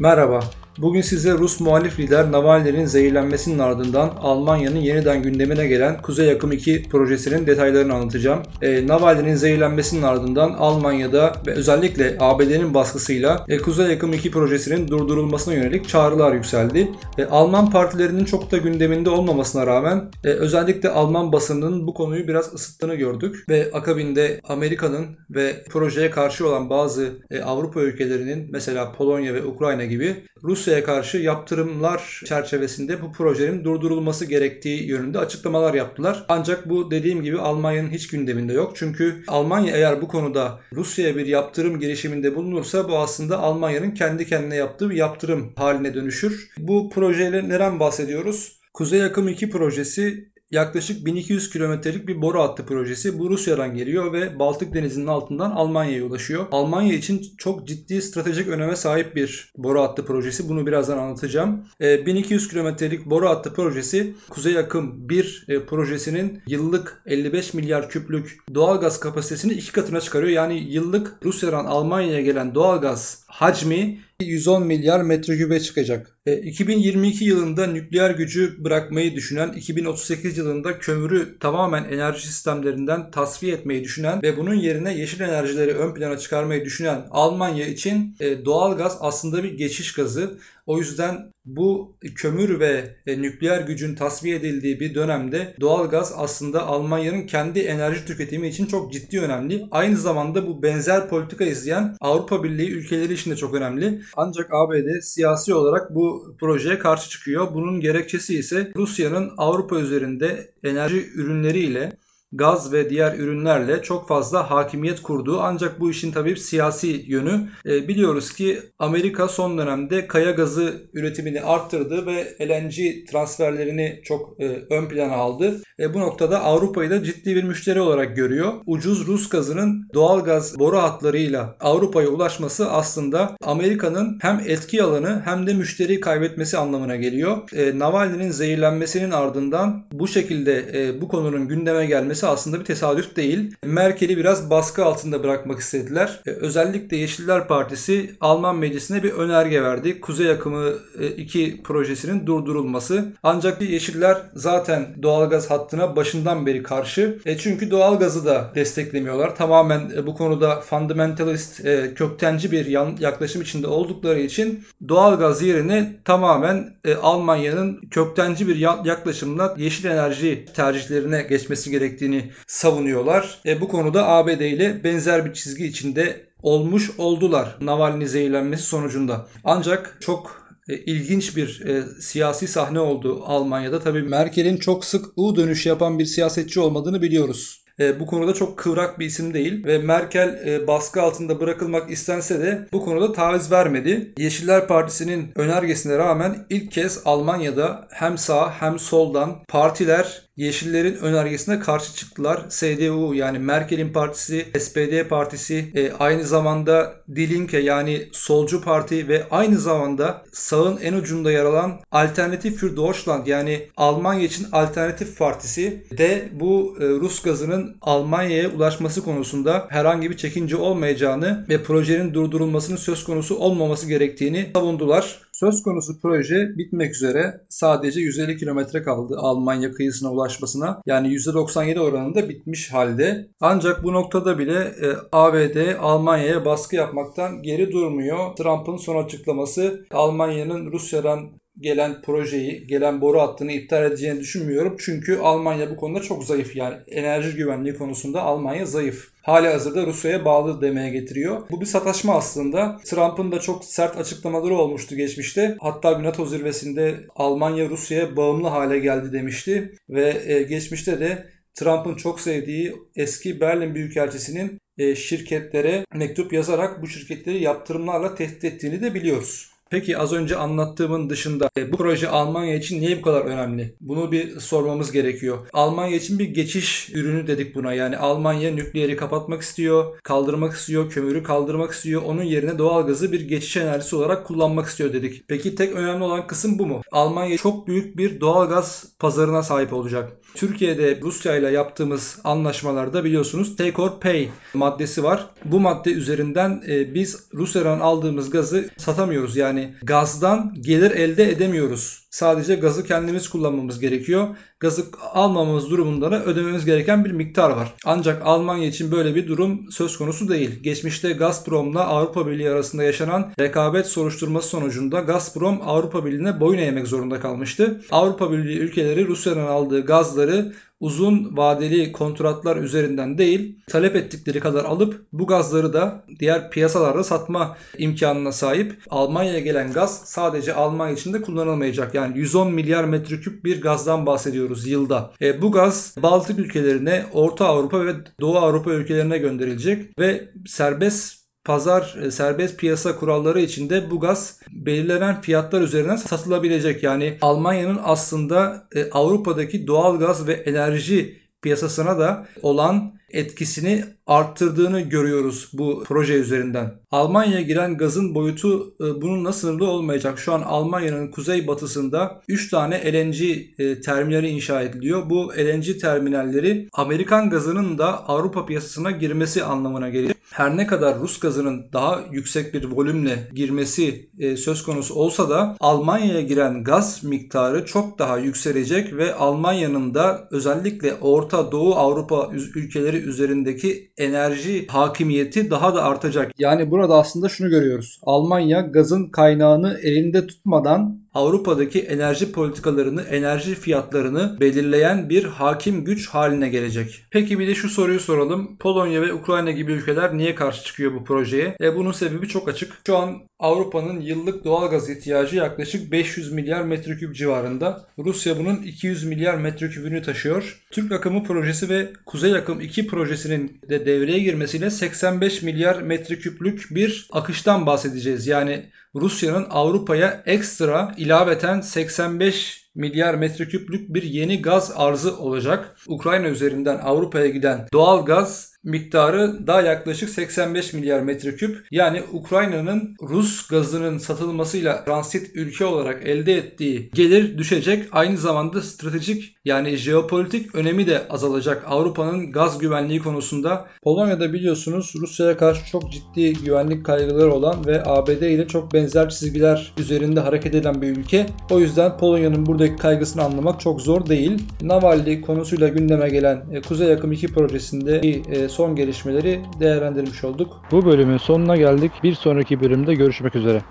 Merhaba. Bugün size Rus muhalif lider Navalny'nin zehirlenmesinin ardından Almanya'nın yeniden gündemine gelen Kuzey Akım 2 projesinin detaylarını anlatacağım. E, Navalny'nin zehirlenmesinin ardından Almanya'da ve özellikle ABD'nin baskısıyla e, Kuzey Akım 2 projesinin durdurulmasına yönelik çağrılar yükseldi. E, Alman partilerinin çok da gündeminde olmamasına rağmen e, özellikle Alman basınının bu konuyu biraz ısıttığını gördük ve akabinde Amerika'nın ve projeye karşı olan bazı e, Avrupa ülkelerinin mesela Polonya ve Ukrayna gibi Rusya'ya karşı yaptırımlar çerçevesinde bu projenin durdurulması gerektiği yönünde açıklamalar yaptılar. Ancak bu dediğim gibi Almanya'nın hiç gündeminde yok. Çünkü Almanya eğer bu konuda Rusya'ya bir yaptırım girişiminde bulunursa bu aslında Almanya'nın kendi kendine yaptığı bir yaptırım haline dönüşür. Bu projeyle neden bahsediyoruz? Kuzey Akım 2 projesi yaklaşık 1200 kilometrelik bir boru hattı projesi. Bu Rusya'dan geliyor ve Baltık Denizi'nin altından Almanya'ya ulaşıyor. Almanya için çok ciddi stratejik öneme sahip bir boru hattı projesi. Bunu birazdan anlatacağım. 1200 ee, kilometrelik boru hattı projesi Kuzey Akım 1 e, projesinin yıllık 55 milyar küplük doğalgaz kapasitesini iki katına çıkarıyor. Yani yıllık Rusya'dan Almanya'ya gelen doğalgaz hacmi 110 milyar metrekübe çıkacak. E, 2022 yılında nükleer gücü bırakmayı düşünen, 2038 yılında kömürü tamamen enerji sistemlerinden tasfiye etmeyi düşünen ve bunun yerine yeşil enerjileri ön plana çıkarmayı düşünen Almanya için e, doğalgaz aslında bir geçiş gazı. O yüzden bu kömür ve e, nükleer gücün tasfiye edildiği bir dönemde doğalgaz aslında Almanya'nın kendi enerji tüketimi için çok ciddi önemli. Aynı zamanda bu benzer politika izleyen Avrupa Birliği ülkeleri için de çok önemli. Ancak ABD siyasi olarak bu projeye karşı çıkıyor. Bunun gerekçesi ise Rusya'nın Avrupa üzerinde enerji ürünleriyle gaz ve diğer ürünlerle çok fazla hakimiyet kurduğu ancak bu işin tabii siyasi yönü e, biliyoruz ki Amerika son dönemde kaya gazı üretimini arttırdı ve LNG transferlerini çok e, ön plana aldı. E, bu noktada Avrupa'yı da ciddi bir müşteri olarak görüyor. Ucuz Rus gazının doğal gaz boru hatlarıyla Avrupa'ya ulaşması aslında Amerika'nın hem etki alanı hem de müşteriyi kaybetmesi anlamına geliyor. E, Navalny'nin zehirlenmesinin ardından bu şekilde e, bu konunun gündeme gelmesi gelmesi aslında bir tesadüf değil. Merkel'i biraz baskı altında bırakmak istediler. E, özellikle Yeşiller Partisi Alman meclisine bir önerge verdi. Kuzey Akımı 2 e, projesinin durdurulması. Ancak Yeşiller zaten doğalgaz hattına başından beri karşı. E çünkü doğalgazı da desteklemiyorlar. Tamamen bu konuda fundamentalist, köktenci bir yaklaşım içinde oldukları için doğalgaz yerine tamamen Almanya'nın köktenci bir yaklaşımla yeşil enerji tercihlerine geçmesi gerektiğini gerektiğini savunuyorlar. E, bu konuda ABD ile benzer bir çizgi içinde olmuş oldular Navalny zehirlenmesi sonucunda. Ancak çok e, ilginç bir e, siyasi sahne oldu Almanya'da. Tabii Merkel'in çok sık U dönüş yapan bir siyasetçi olmadığını biliyoruz. E, bu konuda çok kıvrak bir isim değil ve Merkel e, baskı altında bırakılmak istense de bu konuda taviz vermedi. Yeşiller Partisi'nin önergesine rağmen ilk kez Almanya'da hem sağ hem soldan partiler Yeşillerin önergesine karşı çıktılar. CDU yani Merkel'in partisi, SPD partisi, e, aynı zamanda Die Linke yani solcu parti ve aynı zamanda sağın en ucunda yer alan Alternatif für Deutschland yani Almanya için Alternatif Partisi de bu e, Rus gazının Almanya'ya ulaşması konusunda herhangi bir çekince olmayacağını ve projenin durdurulmasının söz konusu olmaması gerektiğini savundular. Söz konusu proje bitmek üzere sadece 150 kilometre kaldı Almanya kıyısına ulaşmasına. Yani %97 oranında bitmiş halde. Ancak bu noktada bile e, ABD Almanya'ya baskı yapmaktan geri durmuyor. Trump'ın son açıklaması Almanya'nın Rusya'dan gelen projeyi, gelen boru hattını iptal edeceğini düşünmüyorum. Çünkü Almanya bu konuda çok zayıf. Yani enerji güvenliği konusunda Almanya zayıf. Hali hazırda Rusya'ya bağlı demeye getiriyor. Bu bir sataşma aslında. Trump'ın da çok sert açıklamaları olmuştu geçmişte. Hatta NATO zirvesinde Almanya Rusya'ya bağımlı hale geldi demişti. Ve e, geçmişte de Trump'ın çok sevdiği eski Berlin Büyükelçisi'nin e, şirketlere mektup yazarak bu şirketleri yaptırımlarla tehdit ettiğini de biliyoruz. Peki az önce anlattığımın dışında e, bu proje Almanya için niye bu kadar önemli? Bunu bir sormamız gerekiyor. Almanya için bir geçiş ürünü dedik buna. Yani Almanya nükleeri kapatmak istiyor, kaldırmak istiyor, kömürü kaldırmak istiyor. Onun yerine doğalgazı bir geçiş enerjisi olarak kullanmak istiyor dedik. Peki tek önemli olan kısım bu mu? Almanya çok büyük bir doğalgaz pazarına sahip olacak. Türkiye'de Rusya ile yaptığımız anlaşmalarda biliyorsunuz take or pay maddesi var. Bu madde üzerinden e, biz Rusya'dan aldığımız gazı satamıyoruz. Yani Gazdan gelir elde edemiyoruz. Sadece gazı kendimiz kullanmamız gerekiyor. Gazı almamamız durumunda da ödememiz gereken bir miktar var. Ancak Almanya için böyle bir durum söz konusu değil. Geçmişte Gazprom'la Avrupa Birliği arasında yaşanan rekabet soruşturması sonucunda Gazprom Avrupa Birliği'ne boyun eğmek zorunda kalmıştı. Avrupa Birliği ülkeleri Rusya'dan aldığı gazları uzun vadeli kontratlar üzerinden değil talep ettikleri kadar alıp bu gazları da diğer piyasalarda satma imkanına sahip. Almanya'ya gelen gaz sadece Almanya içinde kullanılmayacak. Yani 110 milyar metreküp bir gazdan bahsediyoruz yılda. E, bu gaz Baltık ülkelerine, Orta Avrupa ve Doğu Avrupa ülkelerine gönderilecek ve serbest pazar e, serbest piyasa kuralları içinde bu gaz belirlenen fiyatlar üzerinden satılabilecek. Yani Almanya'nın aslında e, Avrupa'daki doğal gaz ve enerji piyasasına da olan etkisini arttırdığını görüyoruz bu proje üzerinden. Almanya'ya giren gazın boyutu e, bununla sınırlı olmayacak. Şu an Almanya'nın kuzey batısında 3 tane LNG e, terminali inşa ediliyor. Bu LNG terminalleri Amerikan gazının da Avrupa piyasasına girmesi anlamına gelir. Her ne kadar Rus gazının daha yüksek bir volümle girmesi e, söz konusu olsa da Almanya'ya giren gaz miktarı çok daha yükselecek ve Almanya'nın da özellikle Orta Doğu Avrupa ülkeleri üzerindeki enerji hakimiyeti daha da artacak. Yani burada aslında şunu görüyoruz. Almanya gazın kaynağını elinde tutmadan Avrupa'daki enerji politikalarını, enerji fiyatlarını belirleyen bir hakim güç haline gelecek. Peki bir de şu soruyu soralım. Polonya ve Ukrayna gibi ülkeler niye karşı çıkıyor bu projeye? E bunun sebebi çok açık. Şu an Avrupa'nın yıllık doğal gaz ihtiyacı yaklaşık 500 milyar metreküp civarında. Rusya bunun 200 milyar metrekübünü taşıyor. Türk akımı projesi ve Kuzey akım 2 projesinin de devreye girmesiyle 85 milyar metreküplük bir akıştan bahsedeceğiz. Yani Rusya'nın Avrupa'ya ekstra ilaveten 85 milyar metreküplük bir yeni gaz arzı olacak. Ukrayna üzerinden Avrupa'ya giden doğal gaz miktarı da yaklaşık 85 milyar metreküp. Yani Ukrayna'nın Rus gazının satılmasıyla transit ülke olarak elde ettiği gelir düşecek. Aynı zamanda stratejik yani jeopolitik önemi de azalacak Avrupa'nın gaz güvenliği konusunda. Polonya'da biliyorsunuz Rusya'ya karşı çok ciddi güvenlik kaygıları olan ve ABD ile çok benzer çizgiler üzerinde hareket eden bir ülke. O yüzden Polonya'nın buradaki kaygısını anlamak çok zor değil. Navalny konusuyla gündeme gelen e, Kuzey Akım 2 projesinde e, son gelişmeleri değerlendirmiş olduk. Bu bölümün sonuna geldik. Bir sonraki bölümde görüşmek üzere.